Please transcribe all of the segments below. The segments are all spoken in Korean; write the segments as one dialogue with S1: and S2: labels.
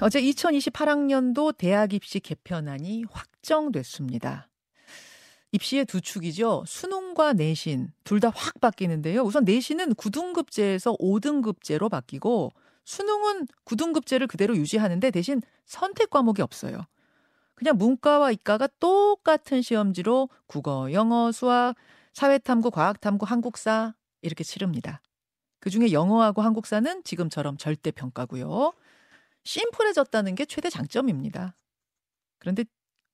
S1: 어제 2028학년도 대학 입시 개편안이 확정됐습니다. 입시의 두 축이죠. 수능과 내신 둘 다 확 바뀌는데요. 우선 내신은 9등급제에서 5등급제로 바뀌고 수능은 9등급제를 그대로 유지하는데 대신 선택 과목이 없어요. 그냥 문과와 이과가 똑같은 시험지로 국어, 영어, 수학, 사회탐구, 과학탐구, 한국사 이렇게 치릅니다. 그중에 영어하고 한국사는 지금처럼 절대 평가고요. 심플해졌다는 게 최대 장점입니다. 그런데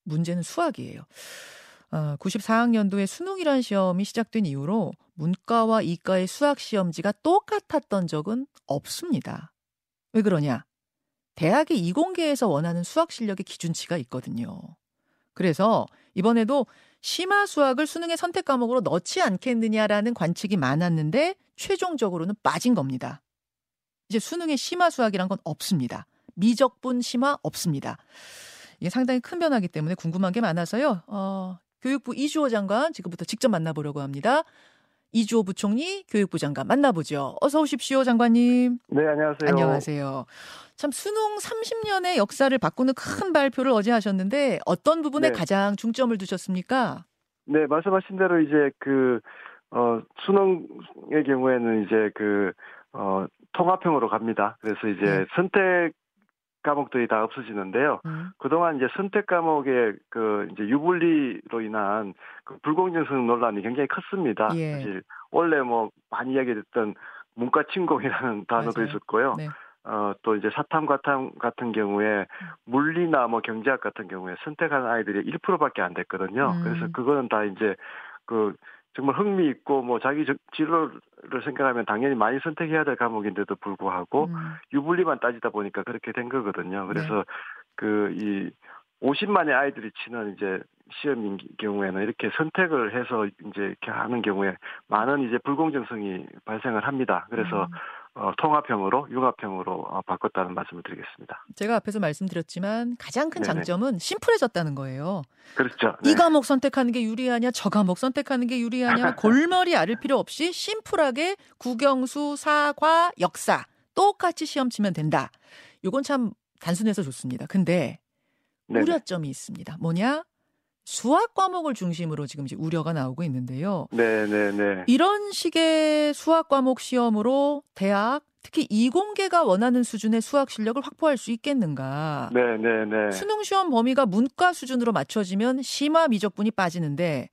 S1: 문제는 수학이에요. 어, 94학년도에 수능이란 시험이 시작된 이후로 문과와 이과의 수학 시험지가 똑같았던 적은 없습니다. 왜 그러냐? 대학이 이공계에서 원하는 수학 실력의 기준치가 있거든요. 그래서 이번에도 심화 수학을 수능의 선택 과목으로 넣지 않겠느냐라는 관측이 많았는데 최종적으로는 빠진 겁니다. 이제 수능의 심화 수학이란 건 없습니다. 미적분 심화 없습니다. 이게 상당히 큰 변화기 때문에 궁금한 게 많아서요. 어, 교육부 이주호 장관 지금부터 직접 만나보려고 합니다. 이주호 부총리 교육부 장관 만나보죠. 어서 오십시오, 장관님.
S2: 네, 안녕하세요.
S1: 안녕하세요. 참 수능 30년의 역사를 바꾸는 큰 발표를 어제 하셨는데 어떤 부분에
S2: 네.
S1: 가장 중점을 두셨습니까?
S2: 네, 말씀하신 대로 이제 그, 어, 수능의 경우에는 이제 그, 어, 통합형으로 갑니다. 그래서 이제
S1: 네.
S2: 선택 과목들이 다 없어지는데요.
S1: 음,
S2: 그동안 이제 선택 과목의 그 이제 유불리로 인한 그 불공정성 논란이 굉장히 컸습니다.
S1: 예.
S2: 사실 원래 뭐 많이 이야기됐던 문과 침공이라는 단어도
S1: 맞아요.
S2: 있었고요.
S1: 네.
S2: 어, 또 이제 사탐 과탐 같은 경우에 물리나 뭐 경제학 같은 경우에 선택하는 아이들이 1%밖에 안 됐거든요.
S1: 음.
S2: 그래서 그거는 다 이제 그 정말 흥미 있고 뭐 자기 저- 진로를 생각하면 당연히 많이 선택해야 될 과목인데도 불구하고
S1: 음,
S2: 유불리만 따지다 보니까 그렇게 된 거거든요. 그래서
S1: 네.
S2: 그이 50만의 아이들이 치는 이제 시험인 경우에는 이렇게 선택을 해서 이제 이렇게 하는 경우에 많은 이제 불공정성이 발생을 합니다. 그래서
S1: 음.
S2: 어, 통합형으로 융합형으로 어, 바꿨다는 말씀을 드리겠습니다.
S1: 제가 앞에서 말씀드렸지만 가장 큰
S2: 네네.
S1: 장점은 심플해졌다는 거예요.
S2: 그렇죠.
S1: 이 과목 선택하는 게 유리하냐, 저 과목 선택하는 게 유리하냐, 골머리 앓을 필요 없이 심플하게 국영수, 사과, 역사 똑같이 시험 치면 된다. 요건 참 단순해서 좋습니다. 근데
S2: 네네.
S1: 우려점이 있습니다. 뭐냐? 수학 과목을 중심으로 지금 이제 우려가 나오고 있는데요.
S2: 네 네 네.
S1: 이런 식의 수학 과목 시험으로 대학, 특히 이공계가 원하는 수준의 수학 실력을 확보할 수 있겠는가?
S2: 네 네 네.
S1: 수능 시험 범위가 문과 수준으로 맞춰지면 심화 미적분이 빠지는데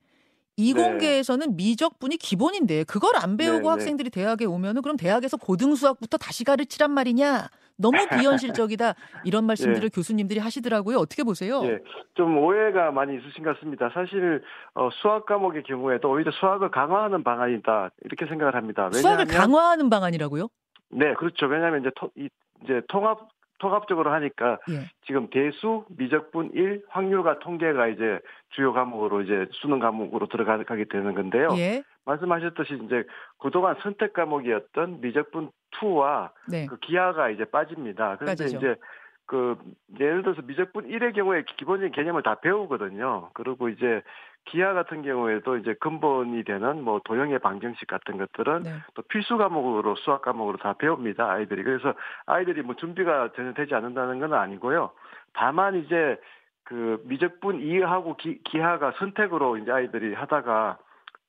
S1: 이공계에서는 미적분이 기본인데 그걸 안 배우고
S2: 네, 네.
S1: 학생들이 대학에 오면은 그럼 대학에서 고등 수학부터 다시 가르치란 말이냐? 너무 비현실적이다. 이런 말씀들을 교수님들이 하시더라고요. 어떻게 보세요?
S2: 예, 좀 오해가 많이 있으신 것 같습니다. 사실 어, 수학 과목의 경우에도 오히려 수학을 강화하는 방안이다 이렇게 생각을 합니다.
S1: 수학을 강화하는 방안이라고요?
S2: 네, 그렇죠. 왜냐하면 이제 토, 이, 이제 통합 통합적으로 하니까
S1: 예.
S2: 지금 대수, 미적분 1, 확률과 통계가 이제 주요 과목으로 이제 수능 과목으로 들어가게 되는 건데요.
S1: 예.
S2: 말씀하셨듯이 이제 그동안 선택 과목이었던 미적분 2와
S1: 네.
S2: 그 기하가 이제 빠집니다. 그런데
S1: 빠지죠.
S2: 이제 그 예를 들어서 미적분 1의 경우에 기본적인 개념을 다 배우거든요. 그리고 이제 기하 같은 경우에도 이제 근본이 되는 뭐 도형의 방정식 같은 것들은
S1: 네.
S2: 또 필수 과목으로 수학 과목으로 다 배웁니다. 아이들이. 그래서 아이들이 뭐 준비가 전혀 되지 않는다는 건 아니고요. 다만 이제 그 미적분 2하고 기, 기하가 선택으로 이제 아이들이 하다가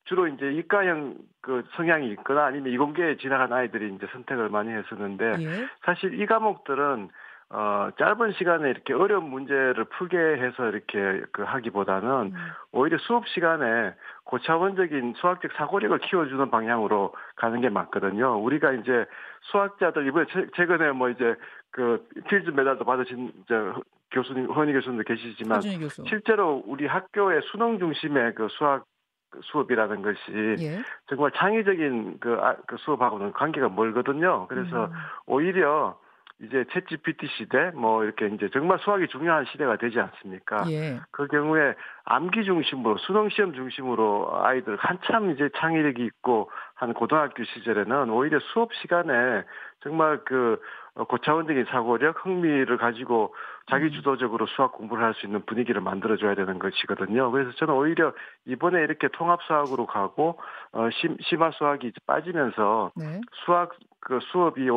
S2: 주로 이제 이과형 그 성향이 있거나 아니면 이공계에 지나간 아이들이 이제 선택을 많이 했었는데
S1: 예.
S2: 사실 이 과목들은 어 짧은 시간에 이렇게 어려운 문제를 풀게 해서 이렇게 그 하기보다는
S1: 음.
S2: 오히려 수업 시간에 고차원적인 수학적 사고력을 키워주는 방향으로 가는 게 맞거든요. 우리가 이제 수학자들 이번에 최, 최근에 뭐 이제 그 필즈 메달도 받으신 저 교수님 허은희 교수님도 계시지만
S1: 교수.
S2: 실제로 우리 학교의 수능 중심의 그 수학 수업이라는 것이
S1: 예.
S2: 정말 창의적인 그, 아, 그 수업하고는 관계가 멀거든요. 그래서
S1: 음.
S2: 오히려 이제 챗 GPT 시대 뭐 이렇게 이제 정말 수학이 중요한 시대가 되지 않습니까?
S1: 예.
S2: 그 경우에 암기 중심으로 수능 시험 중심으로 아이들 한참 이제 창의력이 있고 한 고등학교 시절에는 오히려 수업 시간에 정말 그 어, 고차원적인 사고력, 흥미를 가지고 자기 음. 주도적으로 수학 공부를 할 수 있는 분위기를 만들어줘야 되는 것이거든요. 그래서 저는 오히려 이번에 이렇게 통합 수학으로 가고 어, 심, 심화 수학이 빠지면서 네. 수학 그 수업이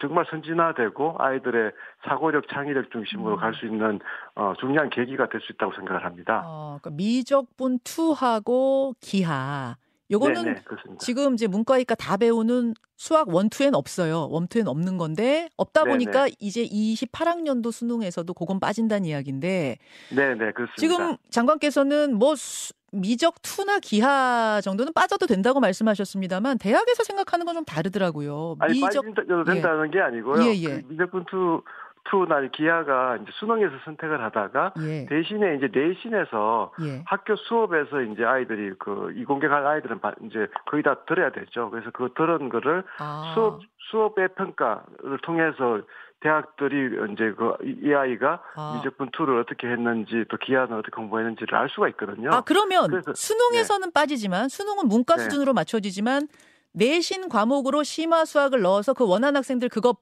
S2: 정말 선진화되고 아이들의 사고력, 창의력 중심으로 음. 갈수 있는 어, 중요한 계기가 될 수 있다고 생각을 합니다.
S1: 어, 그러니까 미적분 투하고 기하 요거는 네네, 지금 이제 문과이과 다 배우는 수학 one two엔 없어요. one two엔 없는 건데 없다 보니까 네네. 이제 28학년도 수능에서도 그건 빠진다는 이야기인데.
S2: 네, 네, 그렇습니다.
S1: 지금 장관께서는 뭐 수, 미적 two나 기하 정도는 빠져도 된다고 말씀하셨습니다만 대학에서 생각하는 건 좀 다르더라고요.
S2: 아니 미적... 빠져도 된다는 예. 게 아니고요. 예, 예. 그 미적 분 two two나 기하가 이제 수능에서 선택을 하다가 예. 대신에 이제 내신에서 예. 학교 수업에서 이제 아이들이 그 이공계할 아이들은 이제 거의 다 들어야 되죠. 그래서 그 들은 거를 아. 수업 수업의 평가를 통해서 대학들이 이제 그 이 아이가 아. 미적분 투를 어떻게 했는지 또 기하는 어떻게 공부했는지를 알 수가 있거든요.
S1: 아 그러면 그래서, 수능에서는 네. 빠지지만 수능은 문과 네. 수준으로 맞춰지지만 내신 과목으로 심화 수학을 넣어서 그 원하는 학생들 그거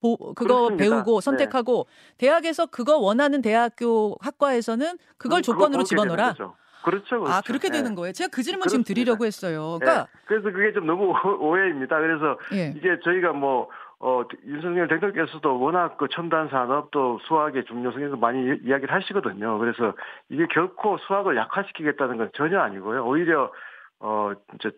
S1: 보, 그거 그렇습니다. 배우고 네. 선택하고 네. 대학에서 그거 원하는 대학교 학과에서는 그걸 음, 조건으로 집어넣어라.
S2: 그렇죠, 그렇죠.
S1: 아 그렇게 네. 되는 거예요. 제가 그 질문 그렇습니다. 지금 드리려고 했어요. 그러니까
S2: 네. 그래서 그게 좀 너무 오해입니다. 그래서 예. 이게 저희가 뭐 어, 윤석열 대통령께서도 워낙 그 첨단 산업 또 수학의 중요성에서 많이 이야기를 하시거든요. 그래서 이게 결코 수학을 약화시키겠다는 건 전혀 아니고요. 오히려 어, 이제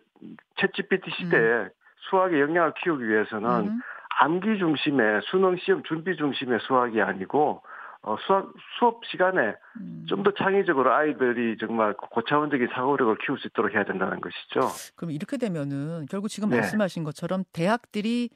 S2: 채 GPT 시대에 음. 수학의 역량을 키우기 위해서는 음. 암기 중심의 수능 시험 준비 중심의 수학이 아니고 어, 수학, 수업 시간에 음. 좀더 창의적으로 아이들이 정말 고차원적인 사고력을 키울 수 있도록 해야 된다는 것이죠.
S1: 그럼 이렇게 되면은 결국 지금 네. 말씀하신 것처럼 대학들이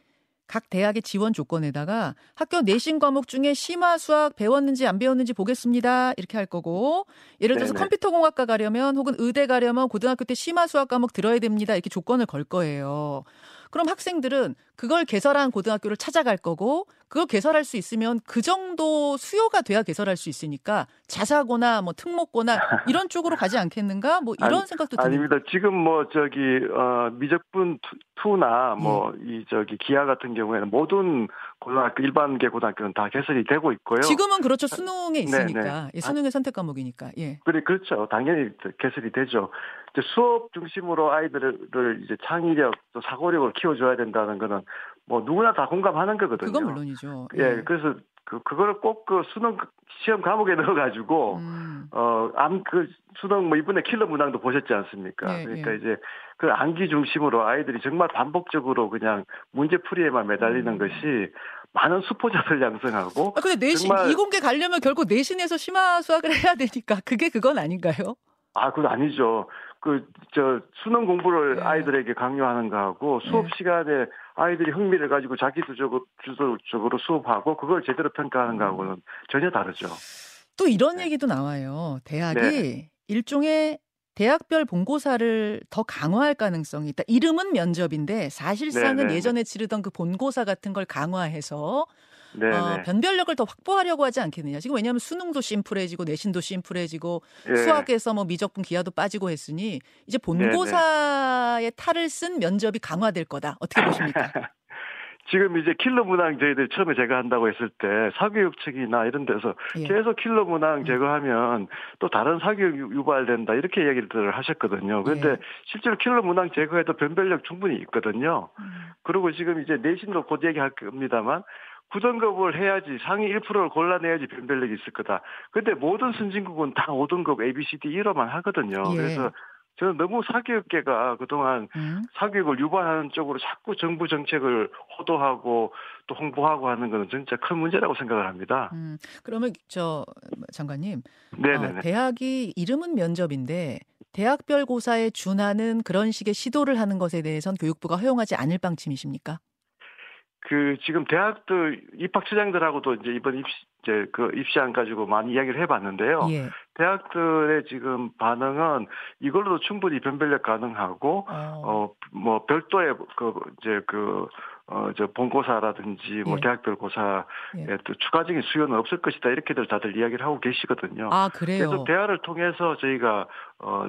S1: 각 대학의 지원 조건에다가 학교 내신 과목 중에 심화 수학 배웠는지 안 배웠는지 보겠습니다. 이렇게 할 거고 예를 들어서 네네. 컴퓨터 공학과 가려면 혹은 의대 가려면 고등학교 때 심화 수학 과목 들어야 됩니다. 이렇게 조건을 걸 거예요. 그럼 학생들은 그걸 개설한 고등학교를 찾아갈 거고 그걸 개설할 수 있으면 그 정도 수요가 돼야 개설할 수 있으니까 자사고나 뭐 특목고나 이런 쪽으로 가지 않겠는가? 뭐 이런 아니, 생각도
S2: 드는 아닙니다. 지금 뭐 저기 어 미적분 투나 뭐이 예. 저기 기아 같은 경우에는 모든 고등학교 일반계 고등학교는 다 개설이 되고 있고요.
S1: 지금은 그렇죠. 수능에 있으니까. 예, 수능의 선택 과목이니까. 예.
S2: 그래 그렇죠. 당연히 개설이 되죠. 수업 중심으로 아이들을 이제 창의력 또 사고력을 키워줘야 된다는 거는 뭐 누구나 다 공감하는 거거든요.
S1: 그건 물론이죠.
S2: 예, 예 그래서 그 그거를 꼭그 수능 시험 과목에 넣어가지고 음. 어암 그 수능 뭐 이번에 킬러 문항도 보셨지 않습니까? 예, 그러니까 예. 이제 그 암기 중심으로 아이들이 정말 반복적으로 그냥 문제 풀이에만 매달리는 음. 것이 많은 수포자들 양성하고.
S1: 아, 근데 내신 이공계 가려면 결국 내신에서 심화 수학을 해야 되니까 그게 그건 아닌가요?
S2: 아, 그건 아니죠. 그, 저, 수능 공부를 네. 아이들에게 강요하는 거하고 수업 네. 시간에 아이들이 흥미를 가지고 자기 주적으로, 주도적으로 수업하고 그걸 제대로 평가하는 거하고는 음. 전혀 다르죠.
S1: 또 이런 네. 얘기도 나와요. 대학이 네. 일종의 대학별 본고사를 더 강화할 가능성이 있다. 이름은 면접인데 사실상은 네네. 예전에 치르던 그 본고사 같은 걸 강화해서 어, 변별력을 더 확보하려고 하지 않겠느냐. 지금 왜냐하면 수능도 심플해지고 내신도 심플해지고 예. 수학에서 뭐 미적분 기하도 빠지고 했으니 이제 본고사의 탈을 쓴 면접이 강화될 거다. 어떻게 보십니까?
S2: 지금 이제 킬러 문항 저희들 처음에 제거한다고 했을 때 사교육 측이나 이런 데서 예. 계속 킬러 문항 음. 제거하면 또 다른 사교육 유발된다 이렇게 얘기를 하셨거든요. 그런데 예. 실제로 킬러 문항 제거해도 변별력 충분히 있거든요. 음. 그리고 지금 이제 내신도 곧 얘기할 겁니다만 9등급을 해야지 상위 1%를 골라내야지 변별력이 있을 거다. 근데 모든 선진국은 다 5등급 A, B, C, D 1호만 하거든요. 예. 그래서 저는 너무 사교육계가 그동안 음. 사교육을 유발하는 쪽으로 자꾸 정부 정책을 호도하고 또 홍보하고 하는 것은 진짜 큰 문제라고 생각을 합니다. 음.
S1: 그러면 저 장관님, 어, 대학이 이름은 면접인데 대학별 고사에 준하는 그런 식의 시도를 하는 것에 대해선 교육부가 허용하지 않을 방침이십니까?
S2: 그 지금 대학들 입학처장들하고도 이제 이번 입시 이제 그 입시안 가지고 많이 이야기를 해봤는데요. 예. 대학들의 지금 반응은 이걸로도 충분히 변별력 가능하고 어 뭐 별도의 그 이제 그 어, 저, 본고사라든지, 뭐, 예. 대학별 고사에 예. 또 추가적인 수요는 없을 것이다. 이렇게들 다들 이야기를 하고 계시거든요.
S1: 아, 그래요?
S2: 그래서 대화를 통해서 저희가, 어,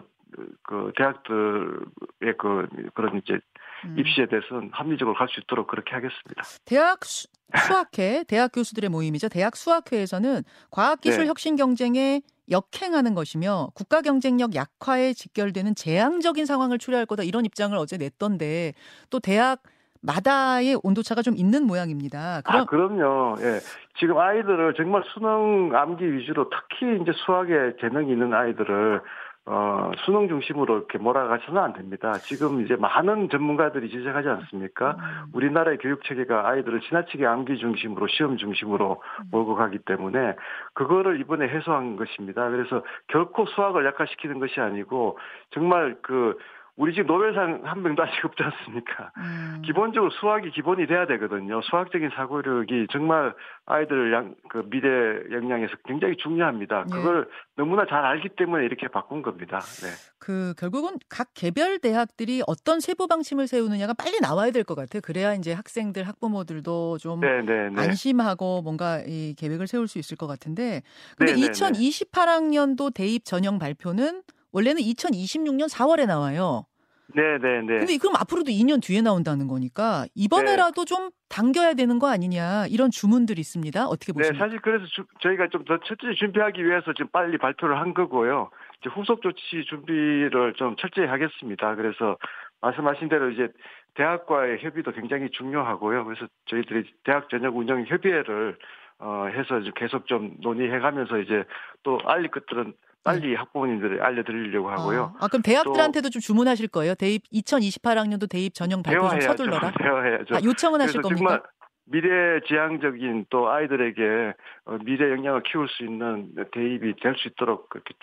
S2: 그, 대학들의 그, 그런 이제 음. 입시에 대해서는 합리적으로 갈 수 있도록 그렇게 하겠습니다.
S1: 대학 수, 수학회, 대학 교수들의 모임이죠. 대학 수학회에서는 과학기술 네. 혁신 경쟁에 역행하는 것이며 국가 경쟁력 약화에 직결되는 재앙적인 상황을 초래할 거다 이런 입장을 어제 냈던데 또 대학 마다의 온도차가 좀 있는 모양입니다.
S2: 그럼... 아, 그럼요. 예. 지금 아이들을 정말 수능 암기 위주로 특히 이제 수학에 재능이 있는 아이들을 어, 수능 중심으로 이렇게 몰아가서는 안 됩니다. 지금 이제 많은 전문가들이 지적하지 않습니까? 음. 우리나라의 교육 체계가 아이들을 지나치게 암기 중심으로 시험 중심으로 음. 몰고 가기 때문에 그거를 이번에 해소한 것입니다. 그래서 결코 수학을 약화시키는 것이 아니고 정말 그 우리 지금 노벨상 한 명도 아직 없지 않습니까? 음. 기본적으로 수학이 기본이 돼야 되거든요. 수학적인 사고력이 정말 아이들 양, 그 미래 역량에서 굉장히 중요합니다. 네. 그걸 네. 너무나 잘 알기 때문에 이렇게 바꾼 겁니다. 네.
S1: 그 결국은 각 개별 대학들이 어떤 세부 방침을 세우느냐가 빨리 나와야 될 것 같아요. 그래야 이제 학생들, 학부모들도 좀 네, 네, 네. 안심하고 뭔가 이 계획을 세울 수 있을 것 같은데. 근데 2028학년도 대입 전형 발표는 원래는 2026년 4월에 나와요.
S2: 네, 네, 네.
S1: 근데 그럼 앞으로도 2년 뒤에 나온다는 거니까 이번에라도 네. 좀 당겨야 되는 거 아니냐 이런 주문들이 있습니다. 어떻게 보십니까?
S2: 네, 사실 그래서 주, 저희가 좀 더 철저히 준비하기 위해서 지금 빨리 발표를 한 거고요. 이제 후속 조치 준비를 좀 철저히 하겠습니다. 그래서 말씀하신 대로 이제 대학과의 협의도 굉장히 중요하고요. 그래서 저희들이 대학 전역 운영 협의회를 어 해서 계속 좀 논의해가면서 이제 또 알릴 것들은 빨리 네. 학부모님들이 알려드리려고 하고요.
S1: 아, 아 그럼 대학들한테도 좀 주문하실 거예요? 대입 2028학년도 대입 전형 발표 좀 서둘러라.
S2: 대화해야죠.
S1: 아, 요청은 하실 겁니까? 정말
S2: 미래 지향적인 또 아이들에게 어, 미래 역량을 키울 수 있는 대입이 될 수 있도록 그렇게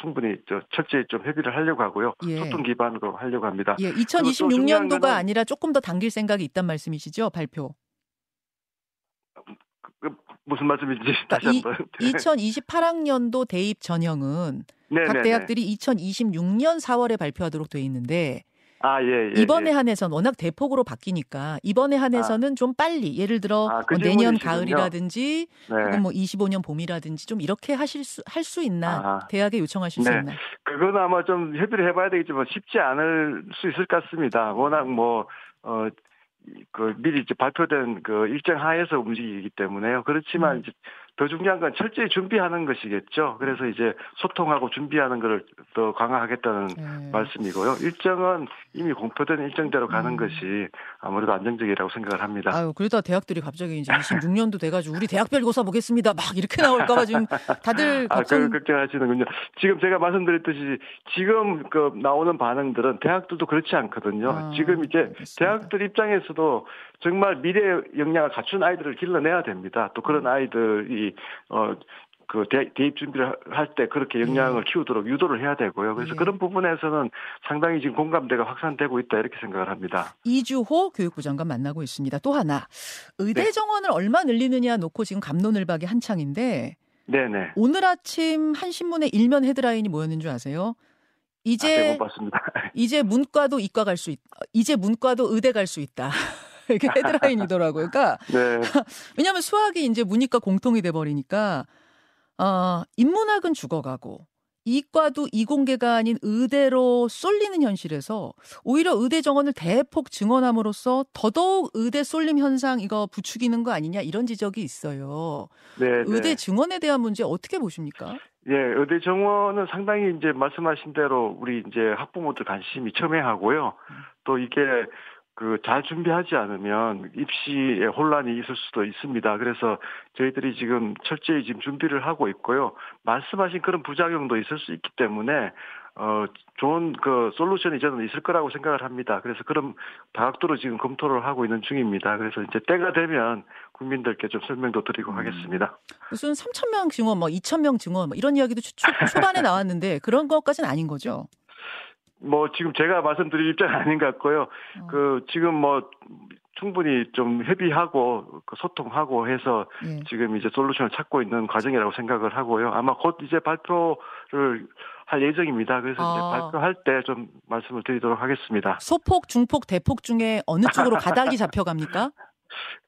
S2: 충분히 철저히 좀 협의를 하려고 하고요. 예. 소통 기반으로 하려고 합니다.
S1: 예, 2026년도가 아니라 조금 더 당길 생각이 있단 말씀이시죠? 발표.
S2: 무슨 말씀인지 다시 한번.
S1: 2028학년도 대입 전형은 네네네. 각 대학들이 2026년 4월에 발표하도록 돼 있는데 아, 예, 예, 이번에 예. 한해서는 워낙 대폭으로 바뀌니까 이번에 한해서는 아. 좀 빨리 예를 들어 아, 그 뭐 내년 가을이라든지 네. 혹은 뭐 25년 봄이라든지 좀 이렇게 하실 수 할 수 있나 아. 대학에 요청하실 네. 수 있나?
S2: 그건 아마 좀 협의를 해봐야 되겠지만 쉽지 않을 수 있을 것 같습니다. 워낙 뭐 어, 그 미리 이제 발표된 그 일정 하에서 움직이기 때문에요. 그렇지만 음. 이제 더 중요한 건 철저히 준비하는 것이겠죠. 그래서 이제 소통하고 준비하는 것을 더 강화하겠다는 네. 말씀이고요. 일정은 이미 공표된 일정대로 가는 음. 것이 아무래도 안정적이라고 생각을 합니다.
S1: 아유, 그러다 대학들이 갑자기 이제 26년도 돼가지고 우리 대학별 고사 보겠습니다. 막 이렇게 나올까봐 지금 다들
S2: 걱정. 아, 걱정하시는군요. 지금 제가 말씀드렸듯이 지금 그 나오는 반응들은 대학들도 그렇지 않거든요. 아, 지금 이제 알겠습니다. 대학들 입장에서도 정말 미래 역량을 갖춘 아이들을 길러내야 됩니다. 또 그런 음. 아이들이 어. 그 대입 준비를 할 때 그렇게 역량을 예. 키우도록 유도를 해야 되고요. 그래서 예. 그런 부분에서는 상당히 지금 공감대가 확산되고 있다 이렇게 생각을 합니다.
S1: 이주호 교육부 장관 만나고 있습니다. 또 하나 의대 네. 정원을 얼마 늘리느냐 놓고 지금 감론을박이 한창인데 네네. 오늘 아침 한 신문의 일면 헤드라인이 뭐였는 줄 아세요? 이제 아, 네, 이제 문과도 이과 갈 수 있, 이제 문과도 의대 갈 수 있다. 이게 헤드라인이더라고요. 그러니까 네. 왜냐하면 수학이 이제 문이과 공통이 돼 버리니까 어, 인문학은 죽어가고 이과도 이공계가 아닌 의대로 쏠리는 현실에서 오히려 의대 정원을 대폭 증원함으로써 더더욱 의대 쏠림 현상 이거 부추기는 거 아니냐 이런 지적이 있어요. 네, 네. 의대 증원에 대한 문제 어떻게 보십니까?
S2: 예, 의대 정원은 상당히 이제 말씀하신 대로 우리 이제 학부모들 관심이 첨예하고요. 음. 또 이게 그 잘 준비하지 않으면 입시에 혼란이 있을 수도 있습니다. 그래서 저희들이 지금 철저히 지금 준비를 하고 있고요. 말씀하신 그런 부작용도 있을 수 있기 때문에 어 좋은 그 솔루션이 저는 있을 거라고 생각을 합니다. 그래서 그런 다각도로 지금 검토를 하고 있는 중입니다. 그래서 이제 때가 되면 국민들께 좀 설명도 드리고 음. 하겠습니다.
S1: 무슨 3천 명 증원, 뭐 2천 명 증원, 뭐 이런 이야기도 초, 초반에 나왔는데 그런 것까지는 아닌 거죠?
S2: 뭐 지금 제가 말씀드릴 입장은 아닌 것 같고요. 어. 그 지금 뭐 충분히 좀 협의하고 그 소통하고 해서 예. 지금 이제 솔루션을 찾고 있는 과정이라고 생각을 하고요. 아마 곧 이제 발표를 할 예정입니다. 그래서 아. 이제 발표할 때 좀 말씀을 드리도록 하겠습니다.
S1: 소폭, 중폭, 대폭 중에 어느 쪽으로 가닥이 잡혀갑니까?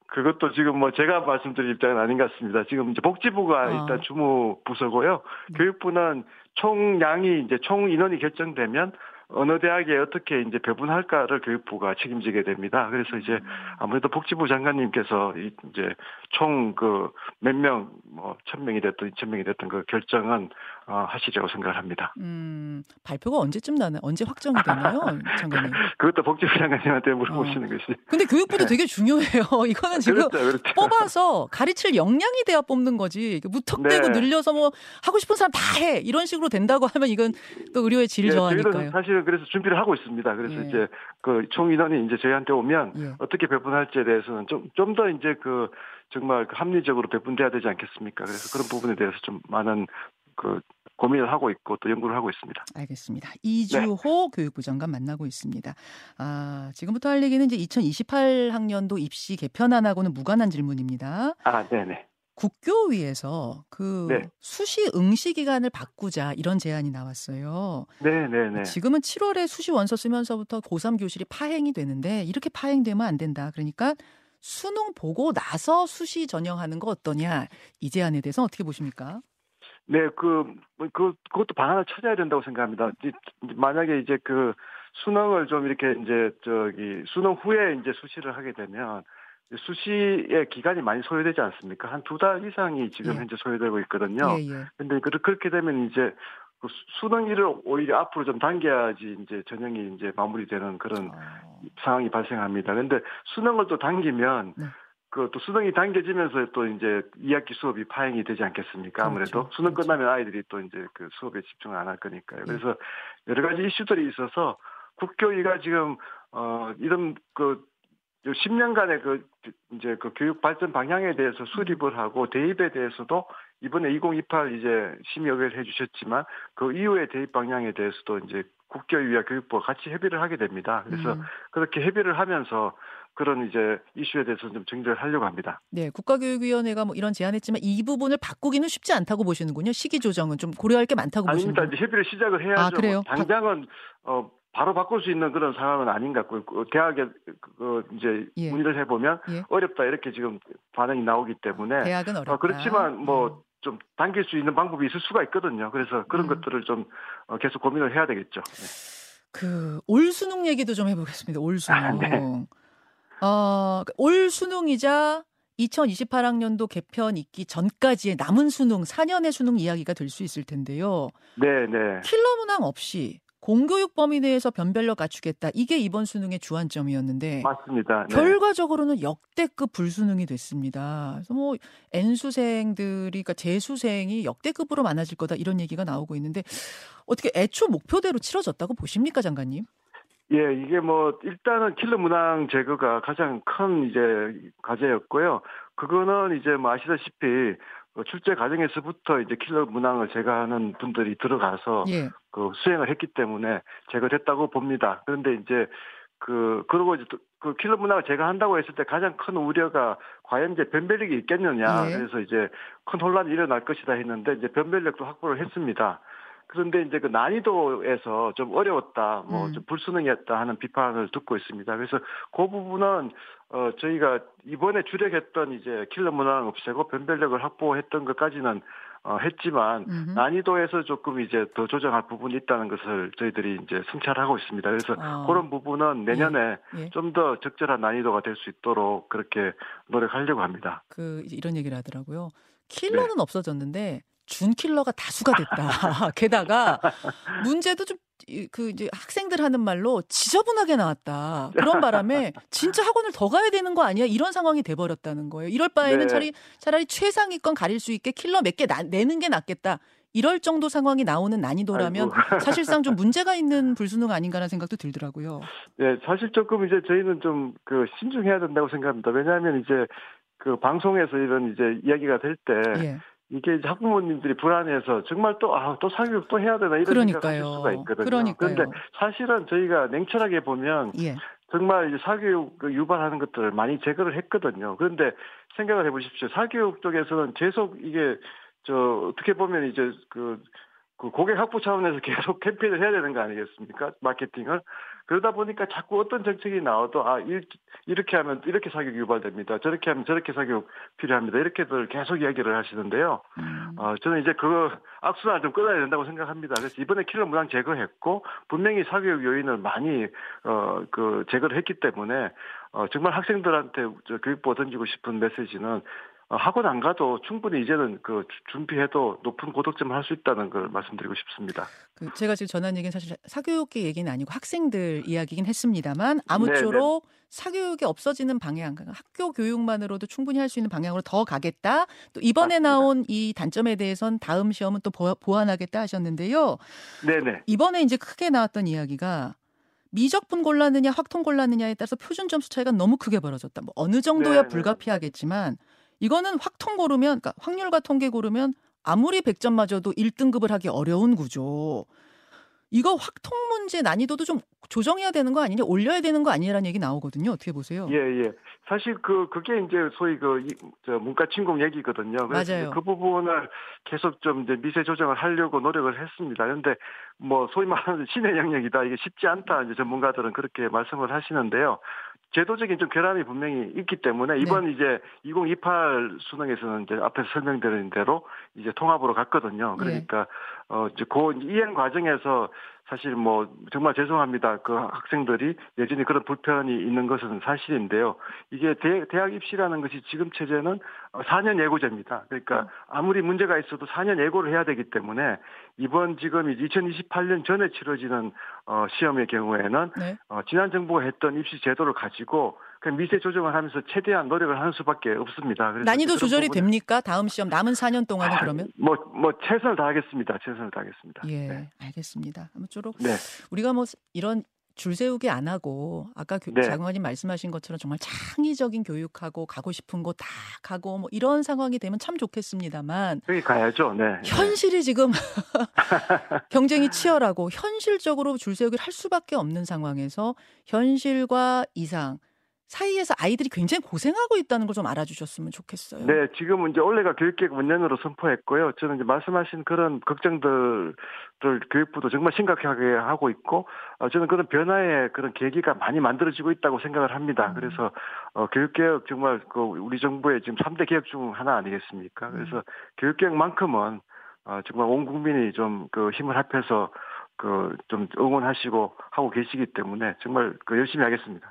S2: 그것도 지금 뭐 제가 말씀드릴 입장은 아닌 것 같습니다. 지금 이제 복지부가 아. 일단 주무 부서고요. 음. 교육부는 총량이 이제 총 인원이 결정되면 어느 대학에 어떻게 이제 배분할까를 교육부가 책임지게 됩니다. 그래서 이제 아무래도 복지부 장관님께서 이제 총 그 몇 명, 뭐, 천 명이 됐든 이천 명이 됐든 그 결정은 어, 하시리라고 생각을 합니다.
S1: 음, 발표가 언제쯤 나나, 언제 확정이 되나요, 장관님?
S2: 그것도 복지부 장관님한테 물어보시는
S1: 어.
S2: 것이.
S1: 근데 교육부도 되게 중요해요. 이거는 지금
S2: 그렇죠, 그렇죠.
S1: 뽑아서 가르칠 역량이 돼야 뽑는 거지. 무턱대고
S2: 네.
S1: 늘려서 뭐 하고 싶은 사람 다 해. 이런 식으로 된다고 하면 이건 또 의료의 질
S2: 예,
S1: 저하니까요.
S2: 저희도 사실 그래서 준비를 하고 있습니다. 그래서
S1: 예.
S2: 이제 그 총 인원이 이제 저희한테 오면
S1: 예.
S2: 어떻게 배분할지에 대해서는 좀 좀 더 이제 그 정말 그 합리적으로 배분돼야 되지 않겠습니까? 그래서 그런 부분에 대해서 좀 많은 그 고민을 하고 있고 또 연구를 하고 있습니다.
S1: 알겠습니다. 이주호 교육부 장관 만나고 있습니다. 아, 지금부터 할 얘기는 이제 2028학년도 입시 개편안하고는 무관한 질문입니다.
S2: 아, 네네.
S1: 국교위에서 그
S2: 네.
S1: 수시 응시 기간을 바꾸자 이런 제안이 나왔어요.
S2: 네 네 네.
S1: 지금은 7월에 수시 원서 쓰면서부터 고3 교실이 파행이 되는데 이렇게 파행되면 안 된다. 그러니까 수능 보고 나서 수시 전형하는 거 어떠냐. 이 제안에 대해서 어떻게 보십니까?
S2: 네, 그, 뭐, 그, 그것도 방안을 찾아야 된다고 생각합니다. 이- 만약에 이제 그 수능을 좀 이렇게 이제 저기 수능 후에 이제 수시를 하게 되면 수시의 기간이 많이 소요되지 않습니까? 한 두 달 이상이 지금
S1: 예.
S2: 현재 소요되고 있거든요.
S1: 예, 예.
S2: 근데 그- 그렇게 되면 이제 그 수- 수능일을 오히려 앞으로 좀 당겨야지 이제 전형이 이제 마무리되는 그런
S1: 어,
S2: 상황이 발생합니다. 근데 수능을 또 당기면
S1: 네.
S2: 그또 수능이 당겨지면서 또 이제 2학기 수업이 파행이 되지 않겠습니까? 아무래도
S1: 그렇죠.
S2: 수능
S1: 그렇죠.
S2: 끝나면 아이들이 또 이제 그 수업에 집중을 안 할 거니까요.
S1: 네.
S2: 그래서 여러 가지 이슈들이 있어서 국교위가 지금 어 이런 그 10년간의 그 이제 그 교육 발전 방향에 대해서 수립을 하고 대입에 대해서도 이번에 2028 이제 심의역을 해주셨지만 그 이후의 대입 방향에 대해서도 이제 국교위와 교육부가 같이 협의를 하게 됩니다. 그래서
S1: 음.
S2: 그렇게 협의를 하면서 그런 이제 이슈에 대해서 좀 정리를 하려고 합니다.
S1: 네, 국가교육위원회가 뭐 이런 제안했지만 이 부분을 바꾸기는 쉽지 않다고 보시는군요. 시기 조정은 좀 고려할 게 많다고
S2: 아닙니다.
S1: 보시는군요.
S2: 이제 협의를 시작을 해야죠.
S1: 아, 그래요?
S2: 뭐 당장은 어 바로 바꿀 수 있는 그런 상황은 아닌 것 같고요. 그 대학에 그 이제
S1: 예.
S2: 문의를 해보면
S1: 예.
S2: 어렵다 이렇게 지금 반응이 나오기 때문에
S1: 대학은 어렵다.
S2: 어, 그렇지만
S1: 음.
S2: 뭐좀 당길 수 있는 방법이 있을 수가 있거든요. 그래서 그런
S1: 음.
S2: 것들을 좀 어, 계속 고민을 해야 되겠죠. 네.
S1: 그올 수능 얘기도 좀 해보겠습니다. 올 수능.
S2: 아, 네.
S1: 어, 올 수능이자 2028학년도 개편 있기 전까지의 남은 수능, 4년의 수능 이야기가 될 수 있을 텐데요.
S2: 네, 네.
S1: 킬러 문항 없이 공교육 범위 내에서 변별력 갖추겠다. 이게 이번 수능의 주안점이었는데
S2: 맞습니다. 네.
S1: 결과적으로는 역대급 불수능이 됐습니다. 그래서 뭐 N수생들이 그러니까 재수생이 역대급으로 많아질 거다 이런 얘기가 나오고 있는데 어떻게 애초 목표대로 치러졌다고 보십니까, 장관님?
S2: 예, 이게 뭐 일단은 킬러 문항 제거가 가장 큰 이제 과제였고요. 그거는 이제 뭐 아시다시피 어, 출제 과정에서부터 이제 킬러 문항을 제거하는 분들이 들어가서
S1: 예.
S2: 그 수행을 했기 때문에 제거됐다고 봅니다. 그런데 이제 그 그러고 이제 또그 킬러 문항을 제거한다고 했을 때 가장 큰 우려가 과연 이제 변별력이 있겠느냐.
S1: 예.
S2: 그래서 이제 큰 혼란이 일어날 것이다 했는데 이제 변별력도 확보를 했습니다. 그런데 이제 그 난이도에서 좀 어려웠다, 뭐
S1: 음.
S2: 좀 불수능이었다 하는 비판을 듣고 있습니다. 그래서 그 부분은 어 저희가 이번에 주력했던 이제 킬러 문항 없애고 변별력을 확보했던 것까지는 어 했지만
S1: 음흠.
S2: 난이도에서 조금 이제 더 조정할 부분이 있다는 것을 저희들이 이제 성찰하고 있습니다. 그래서
S1: 아.
S2: 그런 부분은 내년에
S1: 예.
S2: 좀더 적절한 난이도가 될 수 있도록 그렇게 노력하려고 합니다.
S1: 그 이런 얘기를 하더라고요.
S2: 네.
S1: 킬러는 없어졌는데 준 킬러가 다수가 됐다. 게다가 문제도 좀 그 이제 학생들 하는 말로 지저분하게 나왔다. 그런 바람에 진짜 학원을 더 가야 되는 거 아니야? 이런 상황이 돼 버렸다는 거예요. 이럴 바에는
S2: 네.
S1: 차라리 차라리 최상위권 가릴 수 있게 킬러 몇 개 내는 게 낫겠다. 이럴 정도 상황이 나오는 난이도라면
S2: 아이고.
S1: 사실상 좀 문제가 있는 불수능 아닌가라는 생각도 들더라고요.
S2: 네, 사실 조금 이제 저희는 좀 그 신중해야 된다고 생각합니다. 왜냐하면 이제 그 방송에서 이런 이제 이야기가 될때
S1: 예.
S2: 이게 이제 학부모님들이 불안해서 정말 또, 아, 또 사교육 또 해야 되나 이런
S1: 그러니까요.
S2: 생각하실 수가 있거든요.
S1: 그러니까요.
S2: 그런데 사실은 저희가 냉철하게 보면
S1: 예.
S2: 정말 이제 사교육 그 유발하는 것들을 많이 제거를 했거든요. 그런데 생각을 해보십시오. 사교육 쪽에서는 계속 이게 저 어떻게 보면 이제 그, 그 고객 확보 차원에서 계속 캠페인을 해야 되는 거 아니겠습니까? 마케팅을. 그러다 보니까 자꾸 어떤 정책이 나와도 아 이렇게 하면 이렇게 사교육 유발됩니다. 저렇게 하면 저렇게 사교육 필요합니다. 이렇게들 계속 이야기를 하시는데요. 음. 어, 저는 이제 그 악순환을 좀 끊어야 된다고 생각합니다. 그래서 이번에 킬러 무당 제거했고 분명히 사교육 요인을 많이 어, 그 제거를 했기 때문에 어, 정말 학생들한테 교육부가 던지고 싶은 메시지는 어, 학원 안 가도 충분히 이제는 그 준비해도 높은 고득점 을 할 수 있다는 걸 말씀드리고 싶습니다.
S1: 그 제가 지금 전한 얘기는 사실 사교육계 얘기는 아니고 학생들 이야기긴 했습니다만 아무쪼록 네네. 사교육이 없어지는 방향, 그러니까 학교 교육만으로도 충분히 할 수 있는 방향으로 더 가겠다. 또 이번에 맞습니다. 나온 이 단점에 대해선 다음 시험은 또 보완하겠다 하셨는데요. 네네. 이번에 이제 크게 나왔던 이야기가 미적분 골랐느냐 확통 골랐느냐에 따라서 표준 점수 차이가 너무 크게 벌어졌다. 뭐 어느 정도야 네네. 불가피하겠지만 이거는 확통 고르면 그러니까 확률과 통계 고르면 아무리 100점 맞아도 1등급을 하기 어려운 구조. 이거 확통 문제 난이도도 좀 조정해야 되는 거 아니냐, 올려야 되는 거 아니냐라는 얘기 나오거든요. 어떻게 보세요?
S2: 예, 예. 사실 그 그게 이제 소위 그 저 문과 침공 얘기거든요.
S1: 맞아요.
S2: 그 부분을 계속 좀 이제 미세 조정을 하려고 노력을 했습니다. 그런데 뭐 소위 말하는 신의 영역이다. 이게 쉽지 않다. 이제 전문가들은 그렇게 말씀을 하시는데요. 제도적인 좀 결함이 분명히 있기 때문에 이번 네. 이제 2028 수능에서는 이제 앞에서 설명드린 대로 이제 통합으로 갔거든요. 네. 그러니까 네. 어 이제 그 이행 과정에서 사실 뭐 정말 죄송합니다. 그 학생들이 여전히 그런 불편이 있는 것은 사실인데요. 이게 대, 대학 입시라는 것이 지금 체제는 4년 예고제입니다. 그러니까 음. 아무리 문제가 있어도 4년 예고를 해야 되기 때문에 이번 지금 2028년 전에 치러지는 어, 시험의 경우에는 네. 어, 지난 정부가 했던 입시 제도를 가지고 그 미세 조정을 하면서 최대한 노력을 하는 수밖에 없습니다.
S1: 난이도 조절이 됩니까? 다음 시험 남은 4년 동안은 아, 그러면?
S2: 뭐, 뭐 최선을 다하겠습니다. 최선을 다하겠습니다.
S1: 예, 네. 알겠습니다. 아무쪼록 네. 우리가 뭐 이런 줄 세우기 안 하고 아까 네. 장관님 말씀하신 것처럼 정말 창의적인 교육하고 가고 싶은 곳 다 가고 뭐 이런 상황이 되면 참 좋겠습니다만
S2: 여기 가야죠. 네.
S1: 현실이 지금 경쟁이 치열하고 현실적으로 줄 세우기를 할 수밖에 없는 상황에서 현실과 이상 사이에서 아이들이 굉장히 고생하고 있다는 걸 좀 알아주셨으면 좋겠어요.
S2: 네, 지금 이제 올해가 교육계획 문년으로 선포했고요. 저는 이제 말씀하신 그런 걱정들을 교육부도 정말 심각하게 하고 있고, 어, 저는 그런 변화의 그런 계기가 많이 만들어지고 있다고 생각을 합니다. 음. 그래서 어, 교육개혁 정말 그 우리 정부의 지금 3대 개혁 중 하나 아니겠습니까? 그래서 음. 교육개혁만큼은 어, 정말 온 국민이 좀 그 힘을 합해서 그 좀 응원하시고 하고 계시기 때문에 정말 그 열심히 하겠습니다.